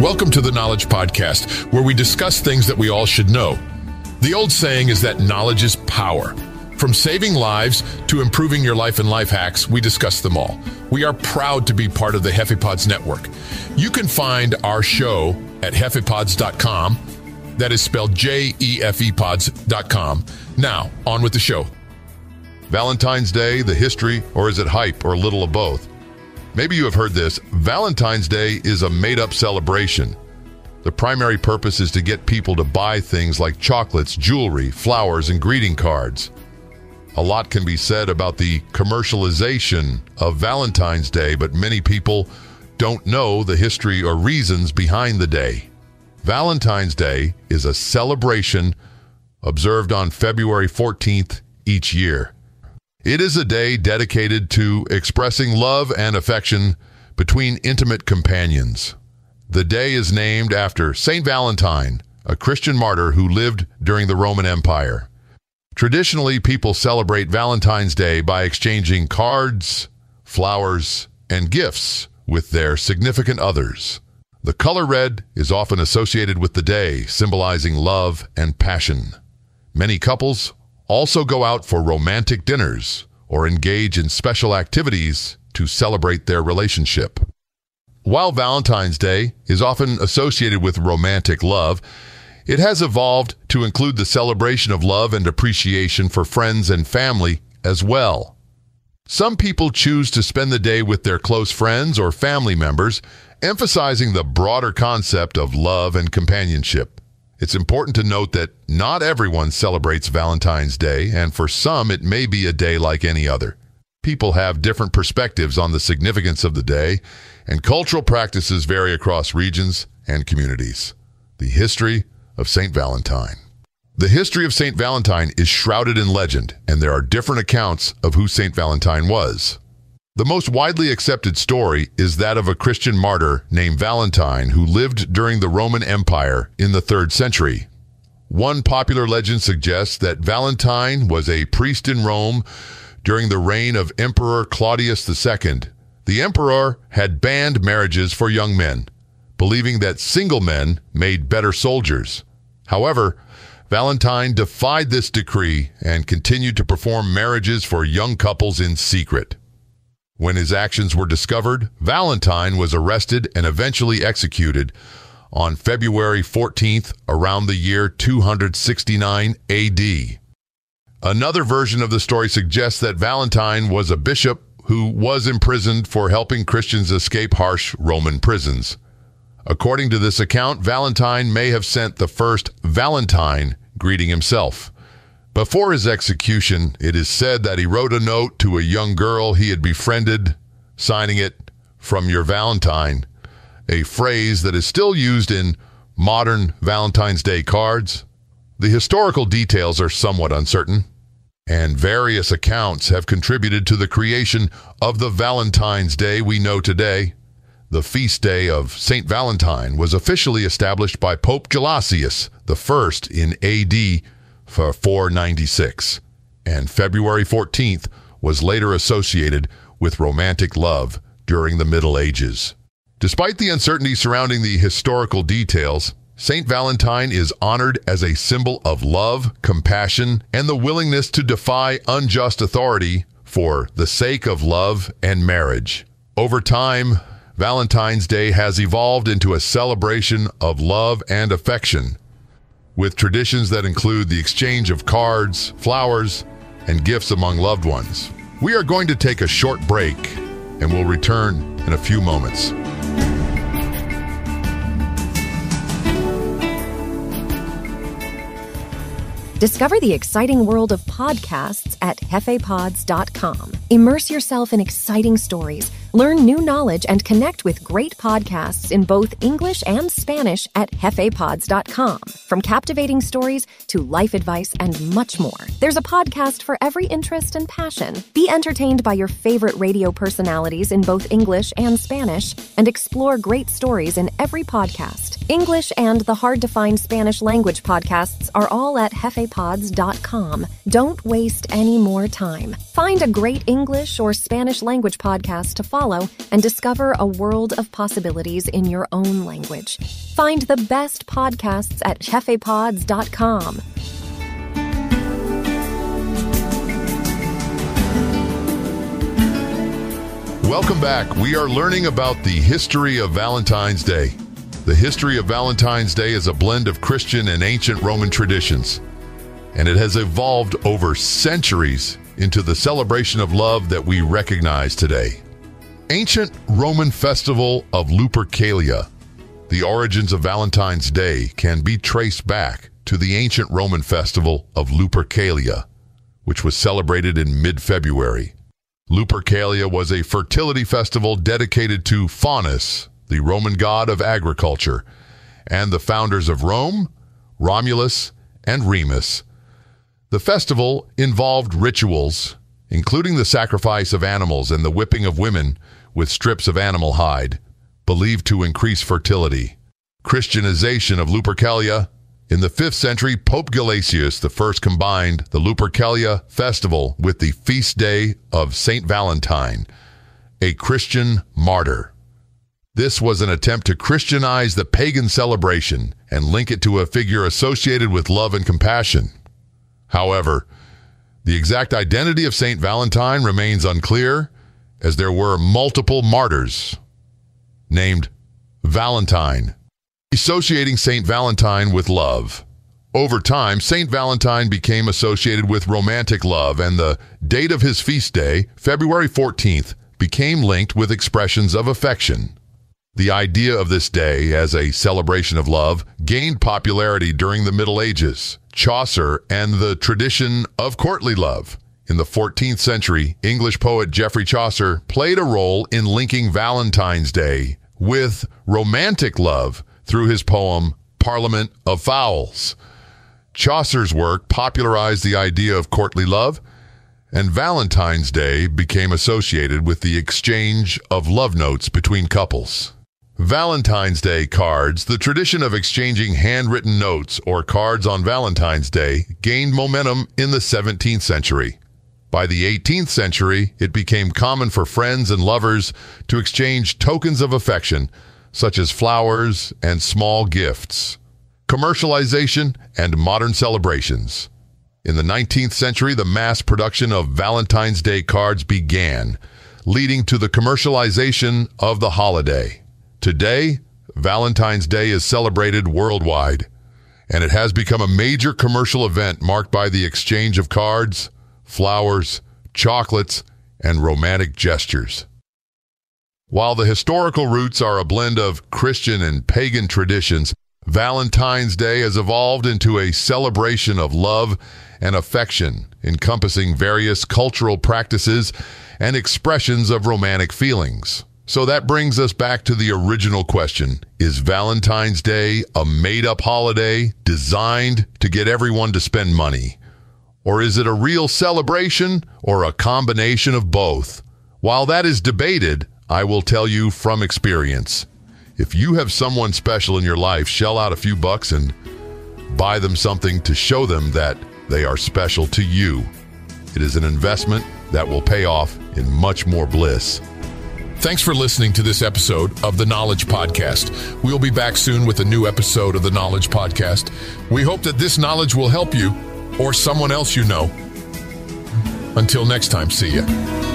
Welcome to the Knowledge Podcast, where we discuss things that we all should know. The old saying is that knowledge is power. From saving lives to improving your life and life hacks, we discuss them all. We are proud to be part of the JefePods network. You can find our show at jefepods.com. That is spelled J E F E pods.com. Now, on with the show. Valentine's Day, the history, or is it hype or little of both? Maybe you have heard this. Valentine's Day is a made up celebration. The primary purpose is to get people to buy things like chocolates, jewelry, flowers, and greeting cards. A lot can be said about the commercialization of Valentine's Day, but many people don't know the history or reasons behind the day. Valentine's Day is a celebration observed on February 14th each year. It is a day dedicated to expressing love and affection between intimate companions. The day is named after St. Valentine, a Christian martyr who lived during the Roman Empire. Traditionally, people celebrate Valentine's Day by exchanging cards, flowers, and gifts with their significant others. The color red is often associated with the day, symbolizing love and passion. Many couples also go out for romantic dinners or engage in special activities to celebrate their relationship. While Valentine's Day is often associated with romantic love, it has evolved to include the celebration of love and appreciation for friends and family as well. Some people choose to spend the day with their close friends or family members, emphasizing the broader concept of love and companionship. It's important to note that not everyone celebrates Valentine's Day, and for some, it may be a day like any other. People have different perspectives on the significance of the day, and cultural practices vary across regions and communities. The history of St. Valentine. The history of St. Valentine is shrouded in legend, and there are different accounts of who St. Valentine was. The most widely accepted story is that of a Christian martyr named Valentine who lived during the Roman Empire in the 3rd century. One popular legend suggests that Valentine was a priest in Rome during the reign of Emperor Claudius II. The emperor had banned marriages for young men, believing that single men made better soldiers. However, Valentine defied this decree and continued to perform marriages for young couples in secret. When his actions were discovered, Valentine was arrested and eventually executed on February 14th around the year 269 AD. Another version of the story suggests that Valentine was a bishop who was imprisoned for helping Christians escape harsh Roman prisons. According to this account, Valentine may have sent the first Valentine greeting himself. Before his execution, it is said that he wrote a note to a young girl he had befriended, signing it, From your Valentine, a phrase that is still used in modern Valentine's Day cards. The historical details are somewhat uncertain, and various accounts have contributed to the creation of the Valentine's Day we know today. The feast day of St. Valentine was officially established by Pope Gelasius I in AD for 496, and February 14th was later associated with romantic love during the Middle Ages. Despite the uncertainty surrounding the historical details, St. Valentine is honored as a symbol of love, compassion, and the willingness to defy unjust authority for the sake of love and marriage. Over time, Valentine's Day has evolved into a celebration of love and affection, with traditions that include the exchange of cards, flowers, and gifts among loved ones. We are going to take a short break and we'll return in a few moments. Discover the exciting world of podcasts at jefepods.com. Immerse yourself in exciting stories Learn new knowledge and connect with great podcasts in both English and Spanish at jefepods.com. From captivating stories to life advice and much more, there's a podcast for every interest and passion. Be entertained by your favorite radio personalities in both English and Spanish and explore great stories in every podcast. English and the hard to find Spanish language podcasts are all at jefepods.com. Don't waste any more time. Find a great English or Spanish language podcast to follow follow and discover a world of possibilities in your own language. Find the best podcasts at jefepods.com. Welcome back. We are learning about the history of Valentine's Day. The history of Valentine's Day is a blend of Christian and ancient Roman traditions, and it has evolved over centuries into the celebration of love that we recognize today. Ancient Roman festival of Lupercalia. The origins of Valentine's Day can be traced back to the ancient Roman festival of Lupercalia, which was celebrated in mid February. Lupercalia was a fertility festival dedicated to Faunus, the Roman god of agriculture, and the founders of Rome, Romulus and Remus. The festival involved rituals, including the sacrifice of animals and the whipping of women with strips of animal hide, believed to increase fertility. Christianization of Lupercalia in the 5th century, Pope Gelasius I combined the Lupercalia festival with the feast day of St. Valentine, a Christian martyr. This was an attempt to Christianize the pagan celebration and link it to a figure associated with love and compassion. However, the exact identity of St. Valentine remains unclear, as there were multiple martyrs named Valentine associating St. Valentine with love. Over time, St. Valentine became associated with romantic love, and the date of his feast day, February 14th, became linked with expressions of affection. The idea of this day as a celebration of love gained popularity during the Middle Ages, Chaucer, and the tradition of courtly love. In the 14th century, English poet Geoffrey Chaucer played a role in linking Valentine's Day with romantic love through his poem Parliament of Fowls. Chaucer's work popularized the idea of courtly love, and Valentine's Day became associated with the exchange of love notes between couples. Valentine's Day cards, the tradition of exchanging handwritten notes or cards on Valentine's Day, gained momentum in the 17th century. By the 18th century, it became common for friends and lovers to exchange tokens of affection such as flowers and small gifts, commercialization, and modern celebrations. In the 19th century, the mass production of Valentine's Day cards began, leading to the commercialization of the holiday. Today, Valentine's Day is celebrated worldwide, and it has become a major commercial event marked by the exchange of cards, flowers, chocolates, and romantic gestures. While the historical roots are a blend of Christian and pagan traditions, Valentine's Day has evolved into a celebration of love and affection, encompassing various cultural practices and expressions of romantic feelings. So that brings us back to the original question Is Valentine's Day a made up holiday designed to get everyone to spend money? Or is it a real celebration or a combination of both? While that is debated, I will tell you from experience. If you have someone special in your life, shell out a few bucks and buy them something to show them that they are special to you. It is an investment that will pay off in much more bliss. Thanks for listening to this episode of the Knowledge Podcast. We'll be back soon with a new episode of the Knowledge Podcast. We hope that this knowledge will help you or someone else you know. Until next time, see ya.